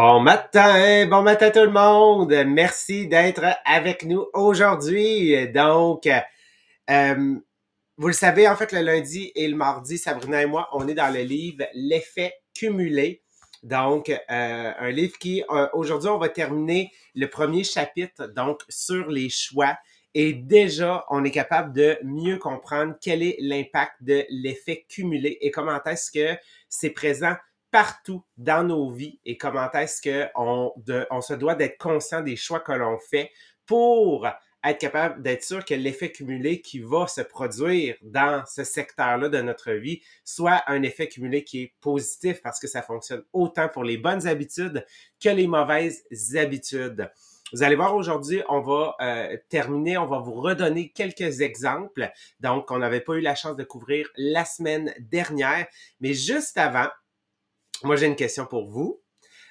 Bon matin, bon matin tout le monde. Merci d'être avec nous aujourd'hui. Donc, euh, vous le savez, en fait, le lundi et le mardi, Sabrina et moi, on est dans le livre L'effet cumulé. Donc, euh, un livre qui, euh, aujourd'hui, on va terminer le premier chapitre, donc, sur les choix. Et déjà, on est capable de mieux comprendre quel est l'impact de l'effet cumulé et comment est-ce que c'est présent partout dans nos vies et comment est-ce qu'on on se doit d'être conscient des choix que l'on fait pour être capable d'être sûr que l'effet cumulé qui va se produire dans ce secteur-là de notre vie soit un effet cumulé qui est positif parce que ça fonctionne autant pour les bonnes habitudes que les mauvaises habitudes. Vous allez voir aujourd'hui, on va euh, terminer, on va vous redonner quelques exemples. Donc, on n'avait pas eu la chance de couvrir la semaine dernière, mais juste avant, moi, j'ai une question pour vous.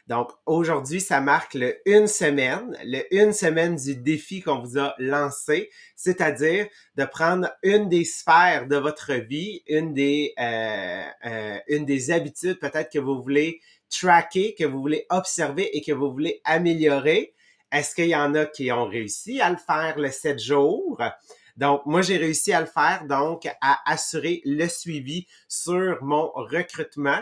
Donc, aujourd'hui, ça marque le une semaine, le une semaine du défi qu'on vous a lancé, c'est-à-dire de prendre une des sphères de votre vie, une des, euh, euh, une des habitudes peut-être que vous voulez tracker, que vous voulez observer et que vous voulez améliorer. Est-ce qu'il y en a qui ont réussi à le faire le 7 jours? Donc, moi, j'ai réussi à le faire, donc à assurer le suivi sur mon recrutement.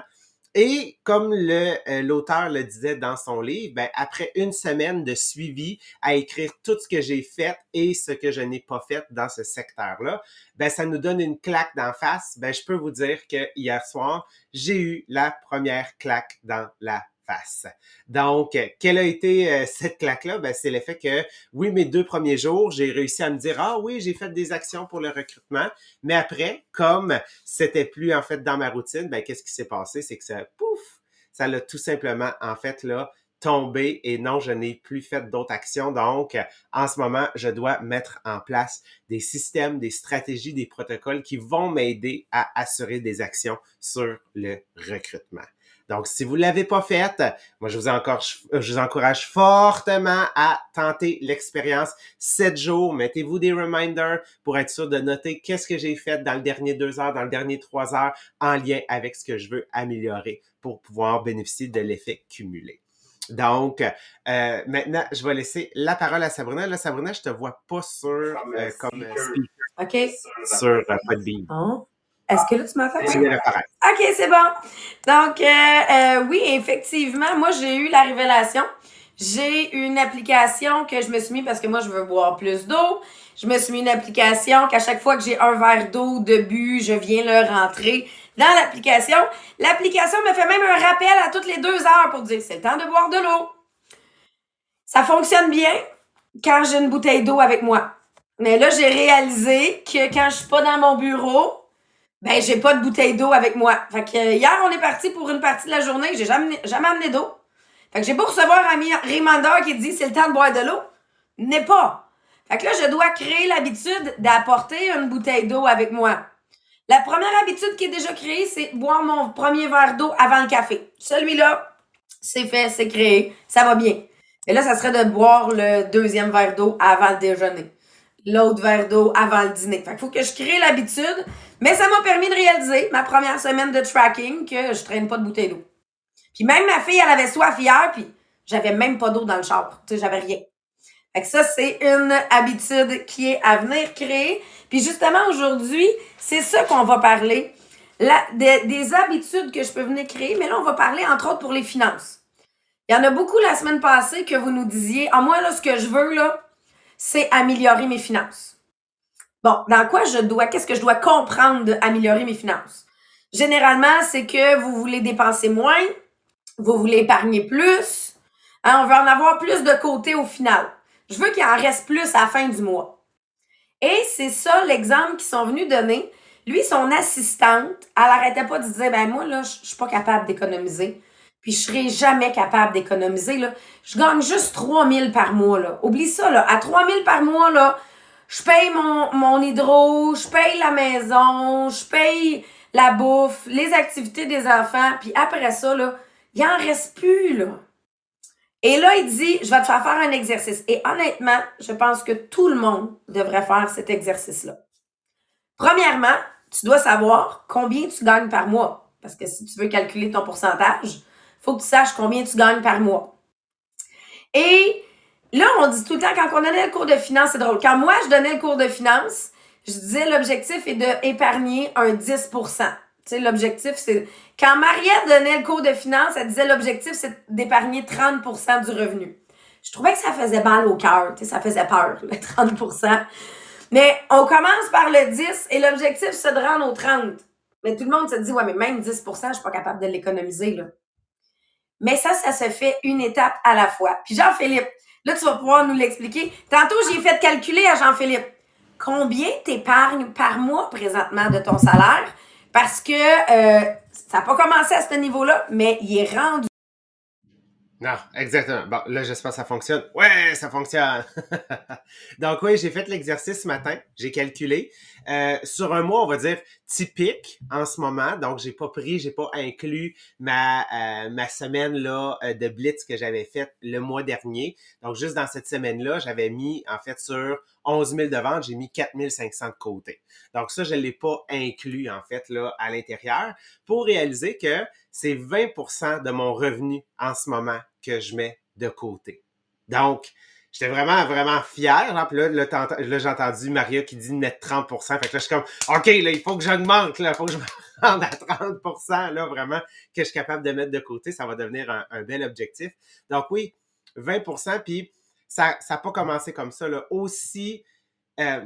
Et comme le euh, l'auteur le disait dans son livre, ben, après une semaine de suivi à écrire tout ce que j'ai fait et ce que je n'ai pas fait dans ce secteur-là, ben, ça nous donne une claque d'en face. Ben, je peux vous dire que hier soir, j'ai eu la première claque dans la face. Donc, quelle a été euh, cette claque-là? Ben, c'est le fait que, oui, mes deux premiers jours, j'ai réussi à me dire, ah oui, j'ai fait des actions pour le recrutement. Mais après, comme c'était plus, en fait, dans ma routine, ben, qu'est-ce qui s'est passé? C'est que ça, pouf, ça l'a tout simplement, en fait, là, tombé et non, je n'ai plus fait d'autres actions. Donc, en ce moment, je dois mettre en place des systèmes, des stratégies, des protocoles qui vont m'aider à assurer des actions sur le recrutement. Donc, si vous ne l'avez pas faite, moi, je vous, je vous encourage fortement à tenter l'expérience 7 jours. Mettez-vous des reminders pour être sûr de noter qu'est-ce que j'ai fait dans le dernier deux heures, dans le dernier trois heures, en lien avec ce que je veux améliorer pour pouvoir bénéficier de l'effet cumulé. Donc, euh, maintenant, je vais laisser la parole à Sabrina. Là, Sabrina, je te vois pas sur euh, comme euh, speaker. OK. Sur euh, Podbean. Oh. Est-ce que là, tu m'entends? OK, c'est bon. Donc, euh, euh, oui, effectivement, moi, j'ai eu la révélation. J'ai une application que je me suis mis parce que moi, je veux boire plus d'eau. Je me suis mis une application qu'à chaque fois que j'ai un verre d'eau de but, je viens le rentrer dans l'application. L'application me fait même un rappel à toutes les deux heures pour dire c'est le temps de boire de l'eau. Ça fonctionne bien quand j'ai une bouteille d'eau avec moi. Mais là, j'ai réalisé que quand je suis pas dans mon bureau, ben, j'ai pas de bouteille d'eau avec moi. Fait que euh, hier, on est parti pour une partie de la journée. J'ai jamais, jamais amené d'eau. Fait que j'ai beau recevoir un reminder qui dit c'est le temps de boire de l'eau. N'est pas. Fait que là, je dois créer l'habitude d'apporter une bouteille d'eau avec moi. La première habitude qui est déjà créée, c'est boire mon premier verre d'eau avant le café. Celui-là, c'est fait, c'est créé, ça va bien. Et là, ça serait de boire le deuxième verre d'eau avant le déjeuner l'autre verre d'eau avant le dîner. Fait faut que je crée l'habitude. Mais ça m'a permis de réaliser ma première semaine de tracking que je traîne pas de bouteille d'eau. Puis même ma fille, elle avait soif hier, puis j'avais même pas d'eau dans le char. Tu sais, j'avais rien. Fait que ça, c'est une habitude qui est à venir créer. Puis justement, aujourd'hui, c'est ça qu'on va parler. Des, des habitudes que je peux venir créer. Mais là, on va parler, entre autres, pour les finances. Il y en a beaucoup la semaine passée que vous nous disiez, ah, moi, là, ce que je veux, là, c'est améliorer mes finances. Bon, dans quoi je dois, qu'est-ce que je dois comprendre d'améliorer mes finances? Généralement, c'est que vous voulez dépenser moins, vous voulez épargner plus, hein, on veut en avoir plus de côté au final. Je veux qu'il en reste plus à la fin du mois. Et c'est ça l'exemple qu'ils sont venus donner. Lui, son assistante, elle arrêtait pas de dire, ben moi, là, je suis pas capable d'économiser puis je serai jamais capable d'économiser. Là. Je gagne juste 3000 par mois. Là. Oublie ça, là. À 3000 par mois, là, je paye mon, mon hydro, je paye la maison, je paye la bouffe, les activités des enfants, puis après ça, là, il en reste plus, là. Et là, il dit, je vais te faire faire un exercice. Et honnêtement, je pense que tout le monde devrait faire cet exercice-là. Premièrement, tu dois savoir combien tu gagnes par mois. Parce que si tu veux calculer ton pourcentage, faut que tu saches combien tu gagnes par mois. Et là, on dit tout le temps, quand on donnait le cours de finance, c'est drôle. Quand moi, je donnais le cours de finance, je disais l'objectif est d'épargner un 10% Tu sais, l'objectif, c'est. Quand Mariette donnait le cours de finance, elle disait l'objectif, c'est d'épargner 30% du revenu. Je trouvais que ça faisait mal au cœur, ça faisait peur, le 30% Mais on commence par le 10 et l'objectif, c'est de rendre au 30. Mais tout le monde se dit, ouais, mais même 10% je suis pas capable de l'économiser, là. Mais ça, ça se fait une étape à la fois. Puis Jean-Philippe, là, tu vas pouvoir nous l'expliquer. Tantôt, j'ai fait calculer à Jean-Philippe combien t'épargnes par mois présentement de ton salaire parce que euh, ça n'a pas commencé à ce niveau-là, mais il est rendu. Non, exactement. Bon, là, j'espère que ça fonctionne. Ouais, ça fonctionne. Donc oui, j'ai fait l'exercice ce matin. J'ai calculé. Euh, sur un mois, on va dire typique en ce moment. Donc, j'ai pas pris, j'ai pas inclus ma euh, ma semaine là de blitz que j'avais faite le mois dernier. Donc, juste dans cette semaine-là, j'avais mis en fait sur 11 000 de vente, j'ai mis 4 500 de côté. Donc ça, je l'ai pas inclus en fait là à l'intérieur pour réaliser que c'est 20% de mon revenu en ce moment que je mets de côté. Donc, j'étais vraiment, vraiment fier. Là, puis là, là, j'ai entendu Maria qui dit net 30% Fait que là, je suis comme, OK, là, il faut que j'augmente, là, il faut que je me rende à 30 là, vraiment, que je suis capable de mettre de côté. Ça va devenir un, un bel objectif. Donc oui, 20% puis ça n'a pas commencé comme ça. Là. Aussi, euh,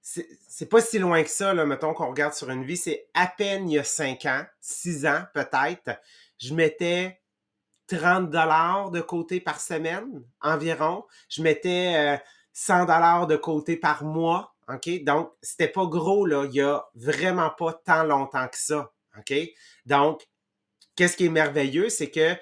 c'est pas si loin que ça, là, mettons qu'on regarde sur une vie, c'est à peine il y a 5 ans, 6 ans peut-être, je mettais 30 dollars de côté par semaine environ. Je mettais 100 euh, dollars de côté par mois. OK? Donc, c'était pas gros, là. Il y a vraiment pas tant longtemps que ça. OK? Donc, qu'est-ce qui est merveilleux, c'est que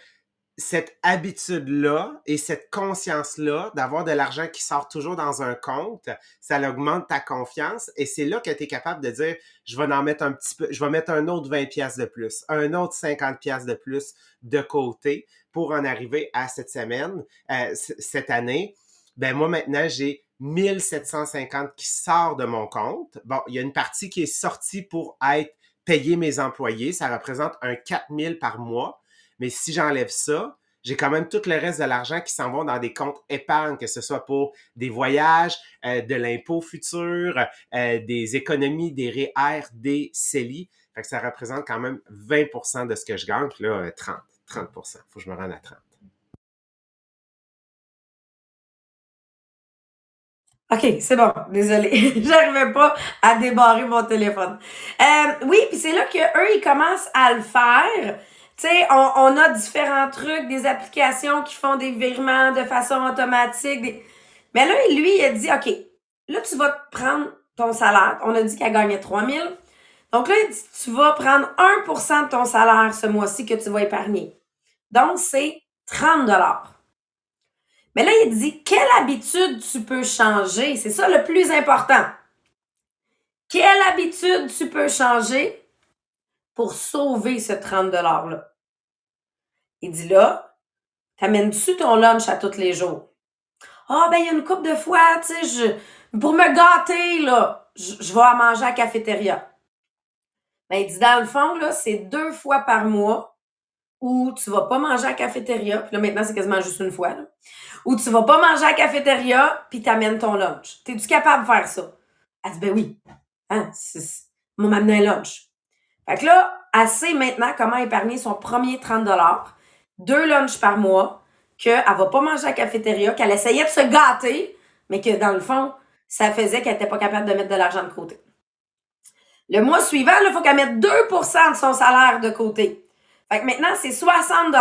cette habitude-là et cette conscience-là d'avoir de l'argent qui sort toujours dans un compte, ça augmente ta confiance et c'est là que tu es capable de dire je vais en mettre un petit peu, je vais mettre un autre 20 pièces de plus, un autre 50 pièces de plus de côté pour en arriver à cette semaine, euh, cette année. Ben moi maintenant, j'ai 1750 qui sort de mon compte. Bon, il y a une partie qui est sortie pour être payer mes employés, ça représente un 4000 par mois mais si j'enlève ça, j'ai quand même tout le reste de l'argent qui s'en va dans des comptes épargne, que ce soit pour des voyages, euh, de l'impôt futur, euh, des économies, des REER, des CELI. Fait que ça représente quand même 20% de ce que je gagne. Là, 30, 30 Faut que je me rende à 30. OK, c'est bon. Désolée. J'arrivais pas à débarrer mon téléphone. Euh, oui, puis c'est là qu'eux, ils commencent à le faire. Tu sais, on, a différents trucs, des applications qui font des virements de façon automatique. Mais là, lui, il a dit, OK, là, tu vas prendre ton salaire. On a dit qu'elle gagnait 3000. Donc là, il dit, tu vas prendre 1% de ton salaire ce mois-ci que tu vas épargner. Donc, c'est 30 Mais là, il dit, quelle habitude tu peux changer? C'est ça le plus important. Quelle habitude tu peux changer pour sauver ce 30 $-là? Il dit là, t'amènes-tu ton lunch à tous les jours? Ah, ben, il y a une couple de fois, tu sais, je, pour me gâter, là, je, vais à manger à cafétéria. Ben, il dit, dans le fond, là, c'est deux fois par mois où tu vas pas manger à la cafétéria, puis là, maintenant, c'est quasiment juste une fois, là, où tu vas pas manger à la cafétéria, puis t'amènes ton lunch. T'es-tu capable de faire ça? Elle dit, ben oui. Hein, on m'amener un lunch. Fait que là, elle sait maintenant comment épargner son premier 30 deux lunchs par mois, qu'elle va pas manger à la cafétéria, qu'elle essayait de se gâter, mais que dans le fond, ça faisait qu'elle était pas capable de mettre de l'argent de côté. Le mois suivant, il faut qu'elle mette 2% de son salaire de côté. Fait que maintenant, c'est 60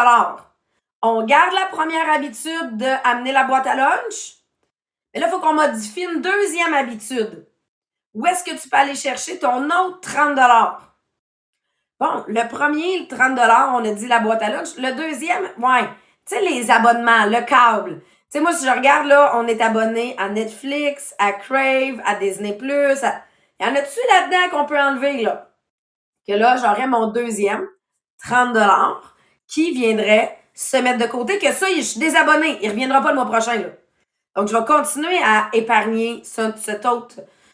On garde la première habitude d'amener la boîte à lunch. Mais là, il faut qu'on modifie une deuxième habitude. Où est-ce que tu peux aller chercher ton autre 30 Bon, le premier, le 30 on a dit la boîte à lunch. Le deuxième, ouais, tu sais, les abonnements, le câble. Tu sais, moi, si je regarde, là, on est abonné à Netflix, à Crave, à Disney+. À... Y en a-tu là-dedans qu'on peut enlever, là? Que là, j'aurais mon deuxième, 30 qui viendrait se mettre de côté, que ça, je suis désabonné. Il reviendra pas le mois prochain, là. Donc, je vais continuer à épargner ce,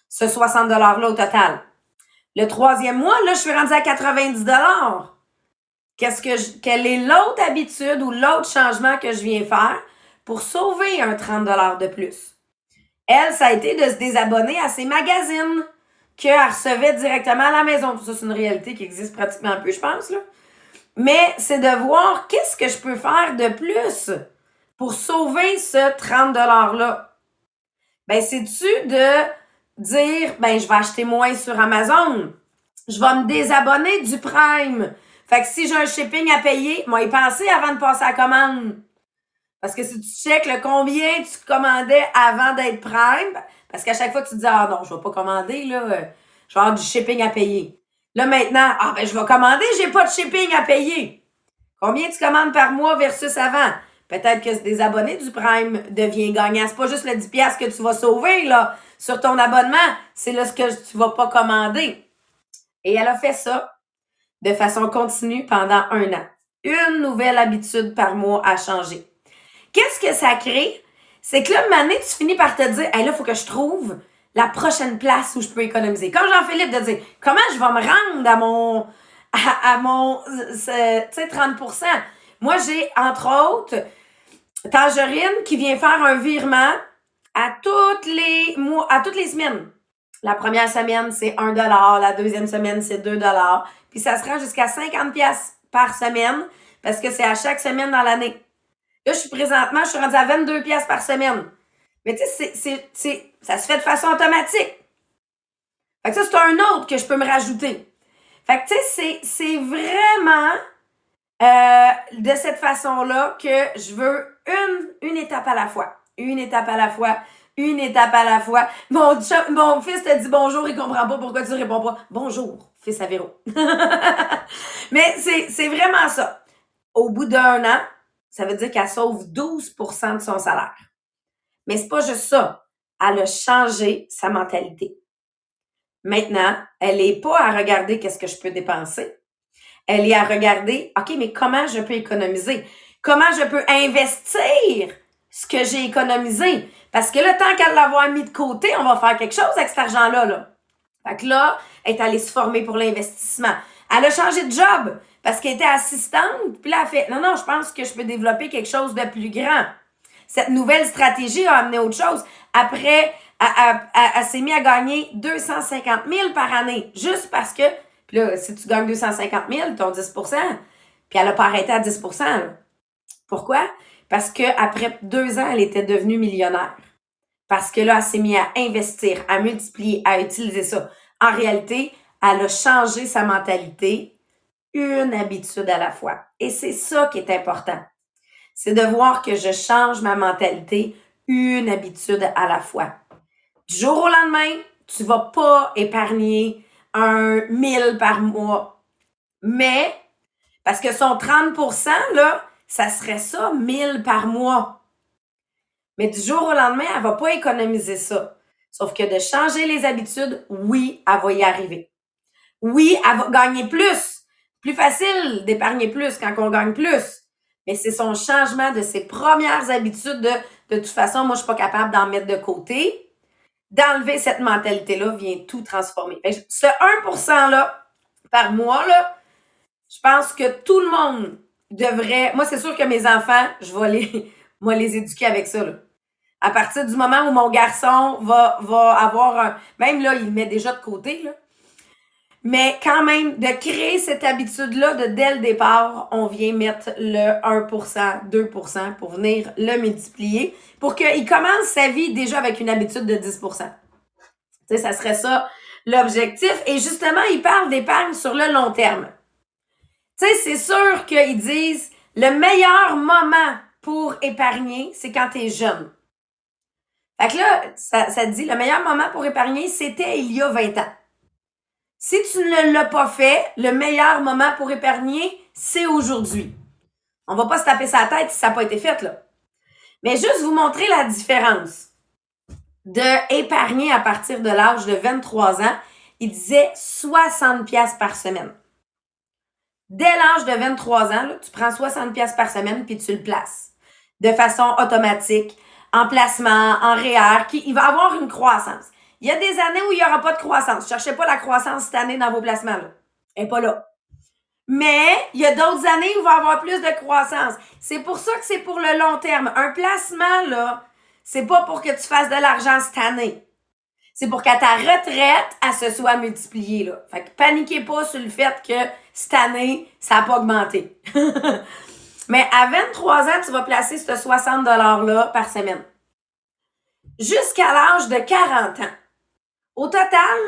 ce 60 $-là au total. Le troisième mois, là, je suis rendue à 90 Qu'est-ce que quelle est l'autre habitude ou l'autre changement que je viens faire pour sauver un 30 de plus? Elle, ça a été de se désabonner à ses magazines qu'elle recevait directement à la maison. Ça, c'est une réalité qui existe pratiquement peu, je pense. Mais c'est de voir qu'est-ce que je peux faire de plus pour sauver ce 30 $-là. Ben, c'est-tu de dire, ben, je vais acheter moins sur Amazon? Je vais me désabonner du Prime. Fait que si j'ai un shipping à payer, moi, y penser avant de passer à la commande. Parce que si tu checkes le combien tu commandais avant d'être Prime, parce qu'à chaque fois tu te dis, ah non, je vais pas commander, là, je vais avoir du shipping à payer. Là, maintenant, ah ben, je vais commander, j'ai pas de shipping à payer. Combien tu commandes par mois versus avant? Peut-être que des abonnés du Prime devient gagnant. C'est pas juste le 10$ que tu vas sauver, là, sur ton abonnement. C'est là ce que tu vas pas commander. Et elle a fait ça de façon continue pendant un an. Une nouvelle habitude par mois à changer. Qu'est-ce que ça crée? C'est que là, année, tu finis par te dire, là, il faut que je trouve la prochaine place où je peux économiser. Comme Jean-Philippe de dire, comment je vais me rendre à mon, à, mon, tu sais, 30% Moi, j'ai, entre autres, Tangerine qui vient faire un virement à toutes les mois, à toutes les semaines. La première semaine, c'est 1 La deuxième semaine, c'est 2 Puis ça se rend jusqu'à 50 pièces par semaine parce que c'est à chaque semaine dans l'année. Là, je suis présentement, je suis rendue à 22 pièces par semaine. Mais tu sais, c'est, ça se fait de façon automatique. Fait que ça, c'est un autre que je peux me rajouter. Fait que tu sais, c'est, vraiment euh, de cette façon-là que je veux une, étape à la fois. Une étape à la fois. Une étape à la fois. Mon, mon fils te dit bonjour, il comprend pas pourquoi tu réponds pas. Bonjour, fils à Véro. Mais c'est, c'est vraiment ça. Au bout d'un an, ça veut dire qu'elle sauve 12% de son salaire. Mais c'est pas juste ça. Elle a changé sa mentalité. Maintenant, elle n'est pas à regarder qu'est-ce que je peux dépenser. Elle est à regarder, OK, mais comment je peux économiser? Comment je peux investir ce que j'ai économisé? Parce que le temps qu'elle l'avoir mis de côté, on va faire quelque chose avec cet argent-là. Là. Fait que là, elle est allée se former pour l'investissement. Elle a changé de job parce qu'elle était assistante. Puis là, elle fait, non, non, je pense que je peux développer quelque chose de plus grand. Cette nouvelle stratégie a amené autre chose. Après, elle, s'est mise à gagner 250 000 par année. Juste parce que, puis là, si tu gagnes 250 000, ton 10% puis elle a pas arrêté à 10% Pourquoi? Parce que après deux ans, elle était devenue millionnaire. Parce que là, elle s'est mise à investir, à multiplier, à utiliser ça. En réalité, elle a changé sa mentalité, une habitude à la fois. Et c'est ça qui est important c'est de voir que je change ma mentalité une habitude à la fois. Du jour au lendemain, tu vas pas épargner un 1000 par mois. Mais, parce que son 30%, là, ça serait ça, 1000 par mois. Mais du jour au lendemain, elle va pas économiser ça. Sauf que de changer les habitudes, oui, elle va y arriver. Oui, elle va gagner plus. Plus facile d'épargner plus quand on gagne plus mais c'est son changement de ses premières habitudes de de toute façon, moi, je suis pas capable d'en mettre de côté. D'enlever cette mentalité-là vient tout transformer. ce 1%-là par mois, là, je pense que tout le monde devrait. Moi, c'est sûr que mes enfants, je vais les, éduquer avec ça. À partir du moment où mon garçon va, va avoir un. Même là, il met déjà de côté. Là. Mais quand même, de créer cette habitude-là de dès le départ, on vient mettre le 1%, 2% pour venir le multiplier pour qu'il commence sa vie déjà avec une habitude de 10%. Tu sais, ça serait ça l'objectif. Et justement, il parle d'épargne sur le long terme. Tu sais, c'est sûr qu'ils disent le meilleur moment pour épargner, c'est quand tu es jeune. Fait que là, ça, ça dit le meilleur moment pour épargner, c'était il y a 20 ans. Si tu ne l'as pas fait, le meilleur moment pour épargner, c'est aujourd'hui. On va pas se taper sa tête si ça n'a pas été fait, là. Mais juste vous montrer la différence de épargner à partir de l'âge de 23 ans. Il disait 60 pièces par semaine. Dès l'âge de 23 ans, tu prends 60 pièces par semaine puis tu le places de façon automatique, en placement, en REER, qui il va avoir une croissance. Il y a des années où il n'y aura pas de croissance. Cherchez pas la croissance cette année dans vos placements. Là. Elle n'est pas là. Mais il y a d'autres années où il va y avoir plus de croissance. C'est pour ça que c'est pour le long terme. Un placement, là, c'est pas pour que tu fasses de l'argent cette année. C'est pour qu'à ta retraite, elle se soit multipliée, là. Fait que paniquez pas sur le fait que cette année, ça n'a pas augmenté. Mais à 23 ans, tu vas placer ce 60 $-là par semaine. Jusqu'à l'âge de 40 ans. Au total,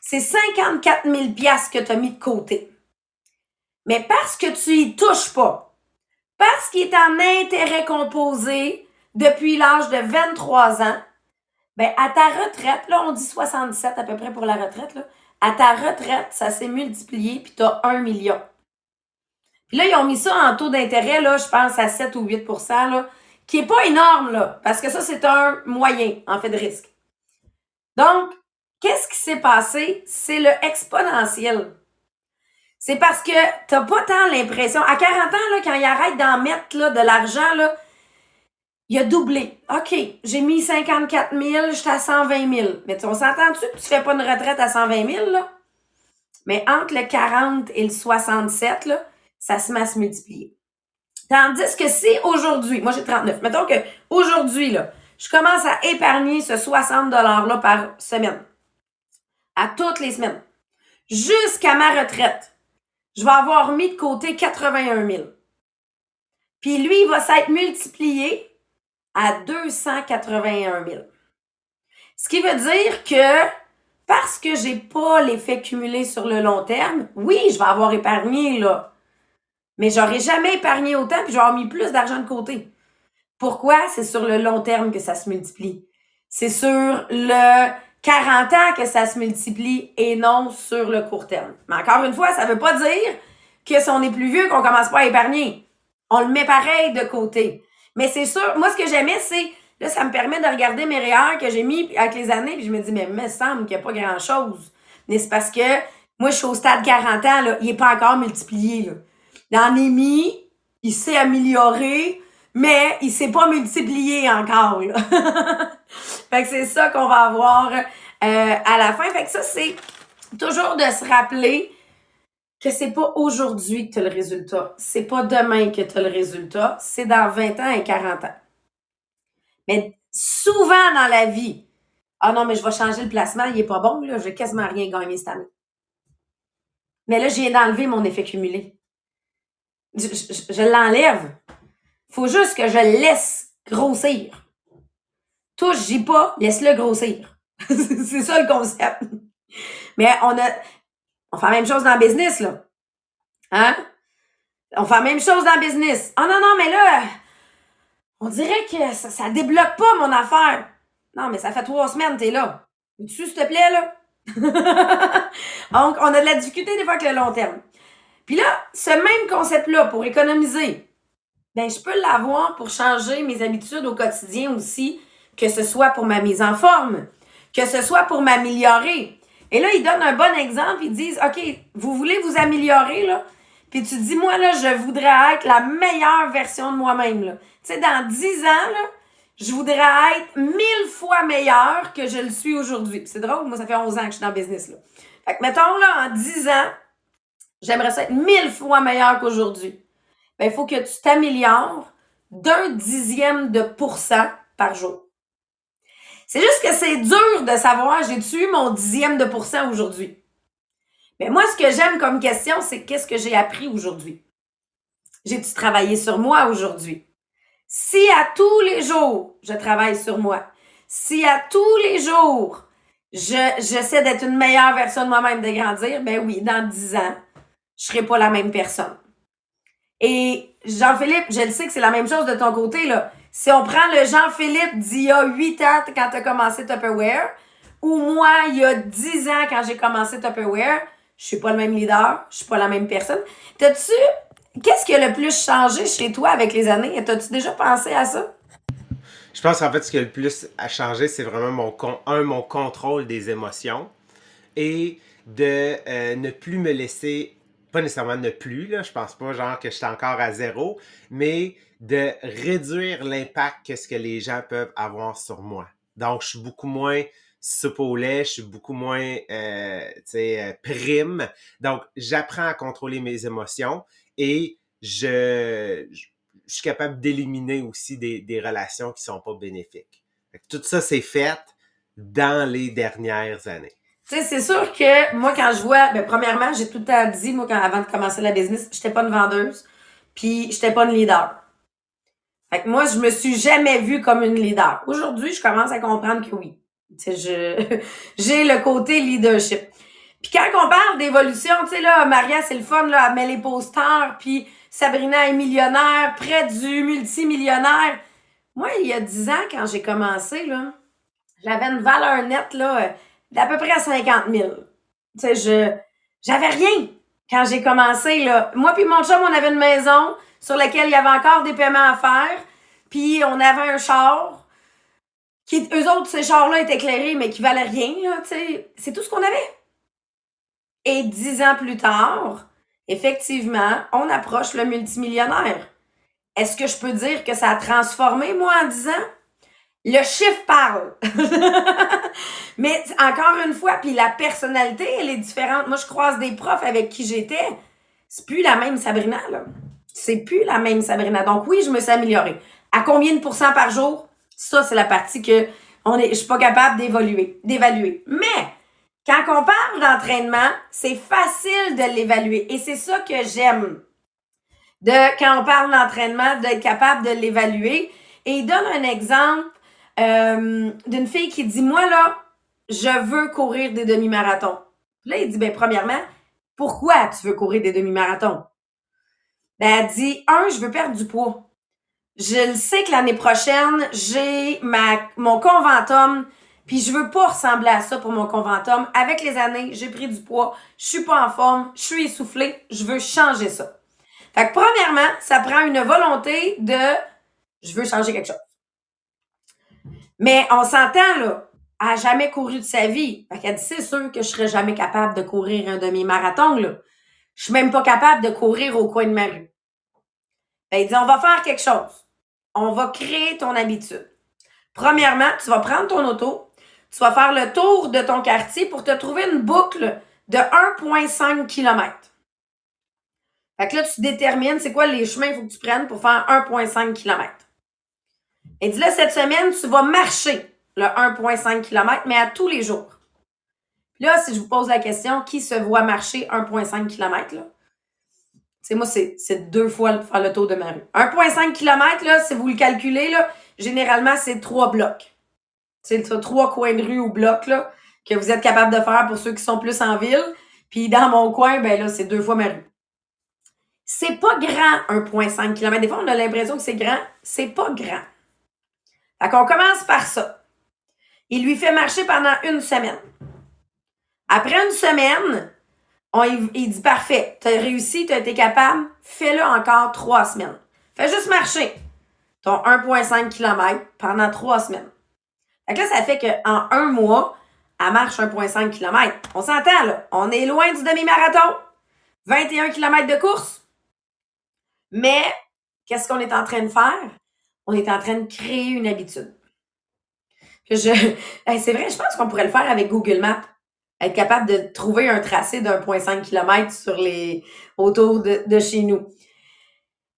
c'est 54 000 que tu as mis de côté. Mais parce que tu y touches pas, parce qu'il est en intérêt composé depuis l'âge de 23 ans, ben à ta retraite, là, on dit 67 à peu près pour la retraite, là, à ta retraite, ça s'est multiplié, puis tu as 1 million. Puis là, ils ont mis ça en taux d'intérêt, là, je pense, à 7 ou 8% là, qui est pas énorme, là, parce que ça, c'est un moyen, en fait, de risque. Donc, qu'est-ce qui s'est passé? C'est le exponentiel. C'est parce que t'as pas tant l'impression. À 40 ans, là, quand il arrête d'en mettre là, de l'argent, là, il a doublé. OK, j'ai mis 54 000, j'étais à 120 000. Mais on s'entend-tu que tu fais pas une retraite à 120 000, là? Mais entre le 40 et le 67, là, ça se met à se multiplier. Tandis que si aujourd'hui, moi j'ai 39, mettons que aujourd'hui, là, je commence à épargner ce 60 $-là par semaine, à toutes les semaines, jusqu'à ma retraite, je vais avoir mis de côté 81 000. Puis lui, il va s'être multiplié à 281 000. Ce qui veut dire que parce que j'ai pas l'effet cumulé sur le long terme, oui, je vais avoir épargné, là. Mais j'aurais jamais épargné autant, puis j'aurais mis plus d'argent de côté. Pourquoi? C'est sur le long terme que ça se multiplie. C'est sur le 40 ans que ça se multiplie et non sur le court terme. Mais encore une fois, ça veut pas dire que si on est plus vieux, qu'on commence pas à épargner. On le met pareil de côté. Mais c'est sûr, moi, ce que j'aimais, c'est, là, ça me permet de regarder mes REER que j'ai mis avec les années, puis je me dis, mais il me semble qu'il n'y a pas grand-chose. Mais c'est parce que, moi, je suis au stade 40 ans, là, il n'est pas encore multiplié, là. Dans les mis, il s'est amélioré, mais il s'est pas multiplié encore, là. fait que c'est ça qu'on va avoir euh, à la fin. Fait que ça, c'est toujours de se rappeler que c'est pas aujourd'hui que tu as le résultat. C'est pas demain que tu as le résultat. C'est dans 20 ans et 40 ans. Mais souvent dans la vie, ah non, mais je vais changer le placement, il est pas bon, là, je vais quasiment rien gagner cette année. Mais là, j'ai d'enlever mon effet cumulé. Je, je, je l'enlève. Faut juste que je le laisse grossir. Touche, j'y pas, laisse-le grossir. c'est ça le concept. Mais on a, on fait la même chose dans le business, là. Hein? On fait la même chose dans le business. Oh non, non, mais là, on dirait que ça, ça débloque pas mon affaire. Non, mais ça fait trois semaines, t'es là. Tu s'il te plaît, là? Donc, on a de la difficulté des fois avec le long terme. Puis là, ce même concept-là, pour économiser, ben, je peux l'avoir pour changer mes habitudes au quotidien aussi, que ce soit pour ma mise en forme, que ce soit pour m'améliorer, et là, ils donnent un bon exemple. Ils disent, OK, vous voulez vous améliorer, là? Puis tu dis, moi, là, je voudrais être la meilleure version de moi-même, là. Tu sais, dans 10 ans, là, je voudrais être mille fois meilleure que je le suis aujourd'hui. c'est drôle, moi, ça fait 11 ans que je suis dans le business, là. Fait que, mettons, là, en 10 ans, j'aimerais ça être mille fois meilleure qu'aujourd'hui. Ben, il faut que tu t'améliores d'un dixième de pourcent par jour. C'est juste que c'est dur de savoir, j'ai-tu eu mon dixième de pourcent aujourd'hui? Mais moi, ce que j'aime comme question, c'est qu'est-ce que j'ai appris aujourd'hui? J'ai-tu travaillé sur moi aujourd'hui? Si à tous les jours, je travaille sur moi, si à tous les jours, je, j'essaie d'être une meilleure version de moi-même, de grandir, ben oui, dans dix ans, je serai pas la même personne. Et Jean-Philippe, je le sais que c'est la même chose de ton côté, là. Si on prend le Jean-Philippe d'il y a 8 ans quand tu as commencé Tupperware, ou moi, il y a 10 ans quand j'ai commencé Tupperware, je suis pas le même leader, je suis pas la même personne. T'as-tu, qu'est-ce qui a le plus changé chez toi avec les années? T'as-tu déjà pensé à ça? Je pense qu'en fait, ce qui a le plus à changer, c'est vraiment mon, un, mon contrôle des émotions et de euh, ne plus me laisser, pas nécessairement ne plus, là, je pense pas genre que je suis encore à zéro, mais de réduire l'impact que ce que les gens peuvent avoir sur moi. Donc, je suis beaucoup moins soupe au lait, je suis beaucoup moins euh, euh, prime. Donc, j'apprends à contrôler mes émotions et je, je, suis capable d'éliminer aussi des, des, relations qui sont pas bénéfiques. Tout ça, c'est fait dans les dernières années. Tu sais, c'est sûr que moi, quand je vois, ben, premièrement, j'ai tout le temps dit, moi, quand, avant de commencer la business, j'étais pas une vendeuse, puis j'étais pas une leader. Fait que moi, je me suis jamais vue comme une leader. Aujourd'hui, je commence à comprendre que oui. Je, j'ai le côté leadership. Puis quand on parle d'évolution, tu sais, là, Maria, c'est le fun, là, elle met les posters, puis Sabrina est millionnaire, près du multimillionnaire. Moi, il y a dix ans, quand j'ai commencé, là, j'avais une valeur nette, là, d'à peu près à 50 000. Tu sais, je, j'avais rien quand j'ai commencé, là. Moi puis mon chum, on avait une maison sur laquelle il y avait encore des paiements à faire. Puis on avait un char. Qui, eux autres, ces chars-là étaient éclairés, mais qui valaient rien, là. C'est tout ce qu'on avait. Et dix ans plus tard, effectivement, on approche le multimillionnaire. Est-ce que je peux dire que ça a transformé, moi, en dix ans? Le chiffre parle. Mais encore une fois, puis la personnalité, elle est différente. Moi, je croise des profs avec qui j'étais. C'est plus la même Sabrina, là. C'est plus la même Sabrina. Donc oui, je me suis améliorée. À combien de pourcents par jour? Ça, c'est la partie que on est, je suis pas capable d'évaluer, d'évaluer. Mais, quand on parle d'entraînement, c'est facile de l'évaluer. Et c'est ça que j'aime. De, quand on parle d'entraînement, d'être capable de l'évaluer. Et il donne un exemple euh, d'une fille qui dit Moi, là, je veux courir des demi-marathons. Là, il dit ben, premièrement, pourquoi tu veux courir des demi-marathons? Ben, elle dit Un, je veux perdre du poids. Je le sais que l'année prochaine, j'ai ma mon conventum, puis je veux pas ressembler à ça pour mon conventum. Avec les années, j'ai pris du poids, je suis pas en forme, je suis essoufflée, je veux changer ça. Fait que premièrement, ça prend une volonté de je veux changer quelque chose. Mais on s'entend, là, à jamais couru de sa vie. Fait qu'elle dit, c'est sûr que je serais jamais capable de courir un demi-marathon, là. Je suis même pas capable de courir au coin de ma rue. Elle dit, on va faire quelque chose. On va créer ton habitude. Premièrement, tu vas prendre ton auto, tu vas faire le tour de ton quartier pour te trouver une boucle de 1,5 km. Fait que là, tu détermines c'est quoi les chemins qu'il faut que tu prennes pour faire 1,5 km. Et dit là, cette semaine, tu vas marcher le 1,5 km, mais à tous les jours. Là, si je vous pose la question, qui se voit marcher 1,5 km, là? Sais, moi, c'est deux fois faire le tour de ma rue. 1,5 km, là, si vous le calculez, là, généralement, c'est trois blocs. C'est trois coins de rue ou blocs, là, que vous êtes capable de faire pour ceux qui sont plus en ville. Puis dans mon coin, ben là, c'est deux fois ma rue. C'est pas grand, 1,5 km. Des fois, on a l'impression que c'est grand. C'est pas grand. Fait qu'on commence par ça. Il lui fait marcher pendant une semaine. Après une semaine, on, il dit parfait, tu as réussi, tu as été capable, fais-le encore trois semaines. Fais juste marcher ton 1,5 km pendant trois semaines. Fait que là, ça fait qu'en un mois, elle marche 1,5 km. On s'entend, là. On est loin du demi-marathon. 21 km de course. Mais, qu'est-ce qu'on est en train de faire? on est en train de créer une habitude. Je, c'est vrai, je pense qu'on pourrait le faire avec Google Maps. Être capable de trouver un tracé d'1,5 km sur les, autour de, de chez nous.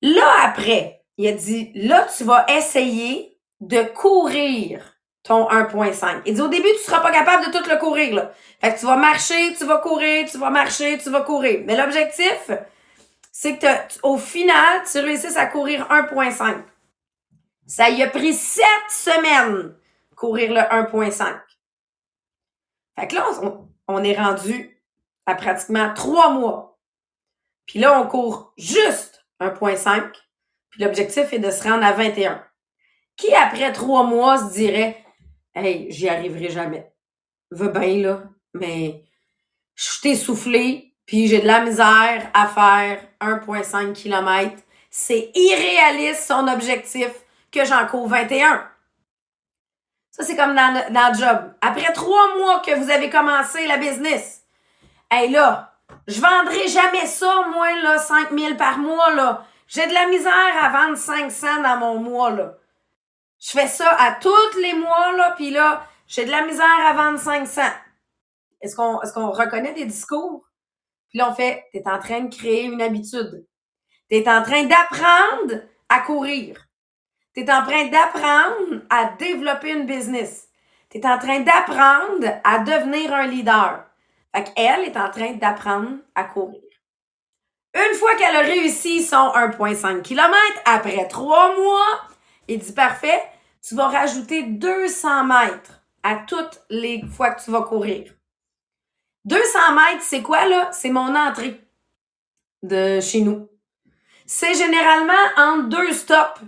Là, après, il a dit, là, tu vas essayer de courir ton 1.5. Il dit au début, tu seras pas capable de tout le courir. Là. Fait que tu vas marcher, tu vas courir, tu vas marcher, tu vas courir. Mais l'objectif, c'est que au final, tu réussisses à courir 1.5. Ça y a pris sept semaines courir le 1.5. Fait que là, on, est rendu à pratiquement trois mois. Puis là, on court juste 1.5. Puis l'objectif est de se rendre à 21. Qui, après trois mois, se dirait Hey, j'y arriverai jamais. Va bien, là, mais je suis essoufflé, puis j'ai de la misère à faire 1.5 km. C'est irréaliste son objectif que j'en cours 21. Ça, c'est comme dans, dans le job. Après trois mois que vous avez commencé la business, hey là, je vendrai jamais ça, moi, là, 5000 par mois, là. J'ai de la misère à vendre 500 dans mon mois, là. Je fais ça à tous les mois, là, puis là, j'ai de la misère à vendre 500. Est-ce qu'on est reconnaît des discours? Puis là, on fait, tu es en train de créer une habitude. Tu es en train d'apprendre à courir. Tu es en train d'apprendre à développer une business. Tu es en train d'apprendre à devenir un leader. Fait est en train d'apprendre à courir. Une fois qu'elle a réussi son 1,5 km, après trois mois, il dit parfait, tu vas rajouter 200 mètres à toutes les fois que tu vas courir. 200 mètres, c'est quoi là? C'est mon entrée de chez nous. C'est généralement en deux stops.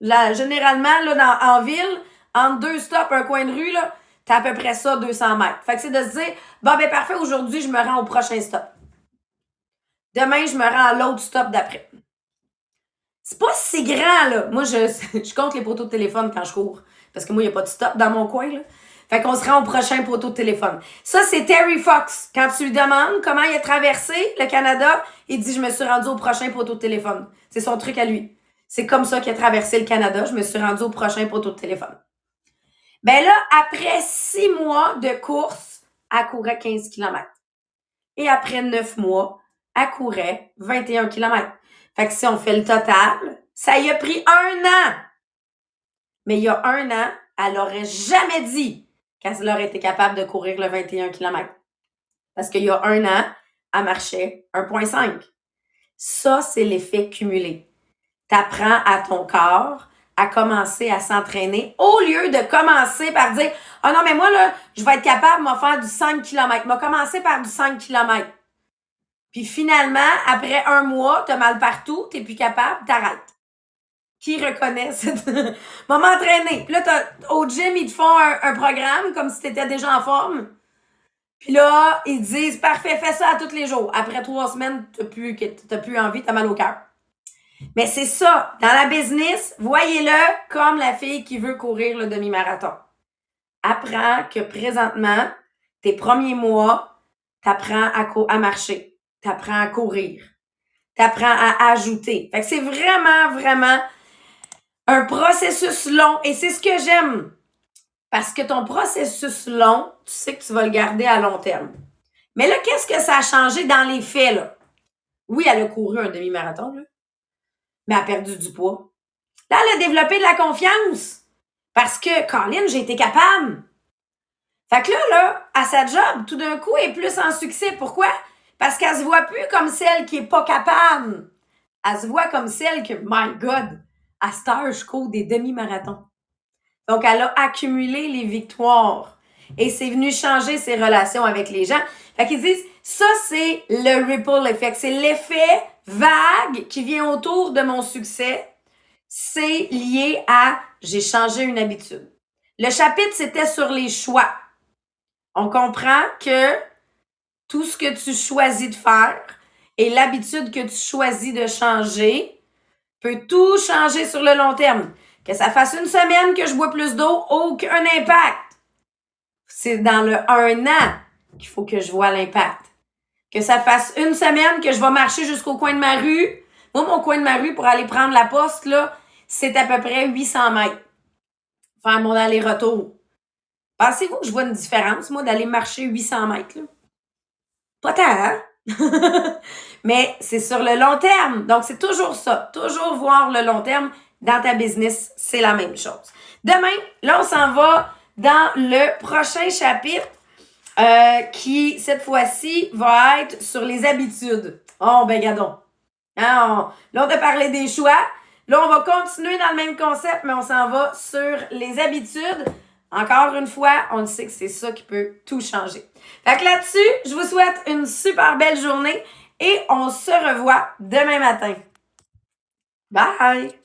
Là, généralement, là, dans, en ville, en deux stops, un coin de rue, là, t'as à peu près ça, 200 mètres. Fait que c'est de se dire, bon, ben parfait, aujourd'hui, je me rends au prochain stop. Demain, je me rends à l'autre stop d'après. C'est pas si grand, là. Moi, je, je compte les poteaux de téléphone quand je cours. Parce que moi, il n'y a pas de stop dans mon coin, là. Fait qu'on se rend au prochain poteau de téléphone. Ça, c'est Terry Fox. Quand tu lui demandes comment il a traversé le Canada, il dit, je me suis rendu au prochain poteau de téléphone. C'est son truc à lui. C'est comme ça qu'il a traversé le Canada. Je me suis rendu au prochain poteau de téléphone. Ben là, après six mois de course, elle courait 15 km. Et après neuf mois, elle courait 21 km. Fait que si on fait le total, ça y a pris un an. Mais il y a un an, elle aurait jamais dit qu'elle aurait été capable de courir le 21 km. Parce qu'il y a un an, elle marchait 1,5. Ça, c'est l'effet cumulé. Tu apprends à ton corps à commencer à s'entraîner au lieu de commencer par dire Ah oh non, mais moi, là, je vais être capable de faire du 5 km. M'a commencer par du 5 km. Puis finalement, après un mois, t'as mal partout, t'es plus capable, t'arrêtes. Qui reconnaît cette... M'a m'entraîner. Puis là, au gym, ils te font un, programme comme si t'étais déjà en forme. Puis là, ils disent, parfait, fais ça à tous les jours. Après trois semaines, t'as plus, t'as plus envie, t'as mal au cœur. Mais c'est ça. Dans la business, voyez-le comme la fille qui veut courir le demi-marathon. Apprends que présentement, tes premiers mois, t'apprends à, à marcher. T'apprends à courir. T'apprends à ajouter. Fait que c'est vraiment, vraiment un processus long. Et c'est ce que j'aime. Parce que ton processus long, tu sais que tu vas le garder à long terme. Mais là, qu'est-ce que ça a changé dans les faits, là? Oui, elle a couru un demi-marathon, là mais a perdu du poids. Là, elle a développé de la confiance. Parce que, Colin, j'ai été capable. Fait que là, là, à sa job, tout d'un coup, elle est plus en succès. Pourquoi? Parce qu'elle se voit plus comme celle qui est pas capable. Elle se voit comme celle que, my God, à cette heure, je cours des demi-marathons. Donc, elle a accumulé les victoires. Et c'est venu changer ses relations avec les gens. Fait qu'ils disent, ça, c'est le ripple effect. C'est l'effet vague qui vient autour de mon succès. C'est lié à j'ai changé une habitude. Le chapitre, c'était sur les choix. On comprend que tout ce que tu choisis de faire et l'habitude que tu choisis de changer peut tout changer sur le long terme. Que ça fasse une semaine que je bois plus d'eau, aucun impact. C'est dans le un an qu'il faut que je vois l'impact que ça fasse une semaine que je vais marcher jusqu'au coin de ma rue. Moi, mon coin de ma rue pour aller prendre la poste, là, c'est à peu près 800 mètres. Faire mon aller-retour. Pensez-vous que je vois une différence, moi, d'aller marcher 800 mètres, là? Pas tant, hein? Mais c'est sur le long terme. Donc, c'est toujours ça. Toujours voir le long terme dans ta business. C'est la même chose. Demain, là, on s'en va dans le prochain chapitre euh, qui, cette fois-ci, va être sur les habitudes. Oh, ben, gadon. Hein, là, on a parlé des choix. Là, on va continuer dans le même concept, mais on s'en va sur les habitudes. Encore une fois, on sait que c'est ça qui peut tout changer. Fait que là-dessus, je vous souhaite une super belle journée et on se revoit demain matin. Bye!